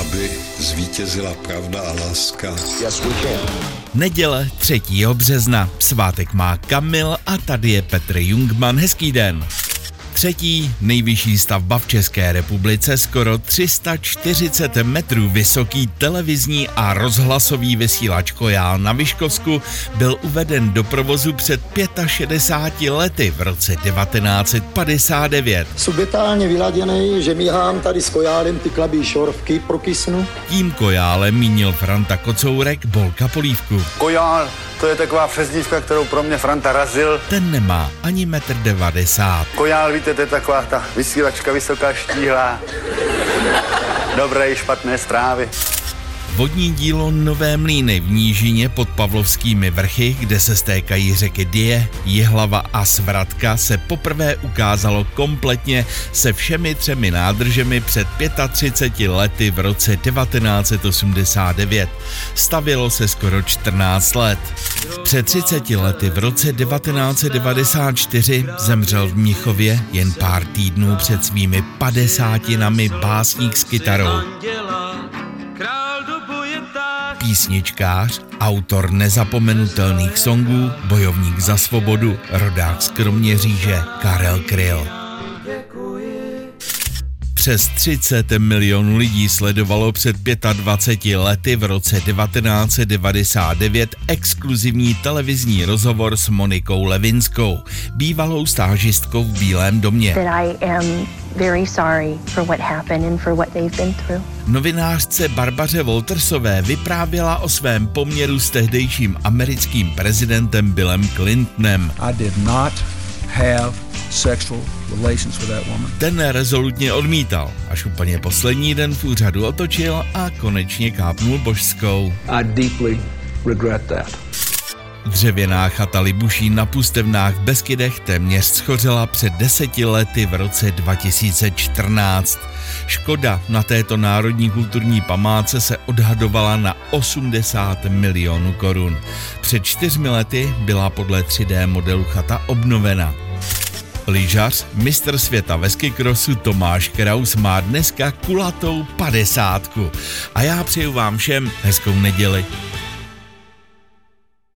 Aby zvítězila pravda a láska. Yes, we can. Neděle 3. března. Svátek má Kamil a tady je Petr Jungman. Hezký den. Třetí nejvyšší stavba v České republice, skoro 340 metrů vysoký televizní a rozhlasový vysílač Kojál na Vyškovsku byl uveden do provozu před 65 lety v roce 1959. Subetálně vyladěný, že míhám tady s Kojálem ty klabí šorvky prokysnu. Tím Kojálem mínil Franta Kocourek Bolka Polívku. Kojál, to je taková přezdívka, kterou pro mě Franta razil. Ten nemá ani metr 90. Kojál, víte, to je taková ta vysílačka vysoká štíhlá. Dobré i špatné strávy. Vodní dílo Nové mlýny v Nížině pod Pavlovskými vrchy, kde se stékají řeky Die, Jihlava a Svratka, se poprvé ukázalo kompletně se všemi třemi nádržemi před 35 lety v roce 1989. Stavilo se skoro 14 let. Před 30 lety v roce 1994 zemřel v Mnichově jen pár týdnů před svými padesátinami básník s kytarou písničkář, autor nezapomenutelných songů, bojovník za svobodu, rodák z Kroměříže, Karel Kryl. Přes 30 milionů lidí sledovalo před 25 lety v roce 1999 exkluzivní televizní rozhovor s Monikou Levinskou, bývalou stážistkou v Bílém domě. Very sorry for what happened and for what they've been through. Novinářce Barbaře Woltersové vyprávěla o svém poměru s tehdejším americkým prezidentem Billem Clintonem. I did not have sexual relations with that woman. Ten rezolutně odmítal, až úplně poslední den v úřadu otočil a konečně kápnul božskou. I deeply regret that. Dřevěná chata Libuší na Pustevnách v Beskydech téměř schořela před deseti lety v roce 2014. Škoda na této národní kulturní památce se odhadovala na 80 milionů korun. Před čtyřmi lety byla podle 3D modelu chata obnovena. Lyžař, mistr světa ve skikrosu Tomáš Kraus má dneska kulatou padesátku. A já přeju vám všem hezkou neděli.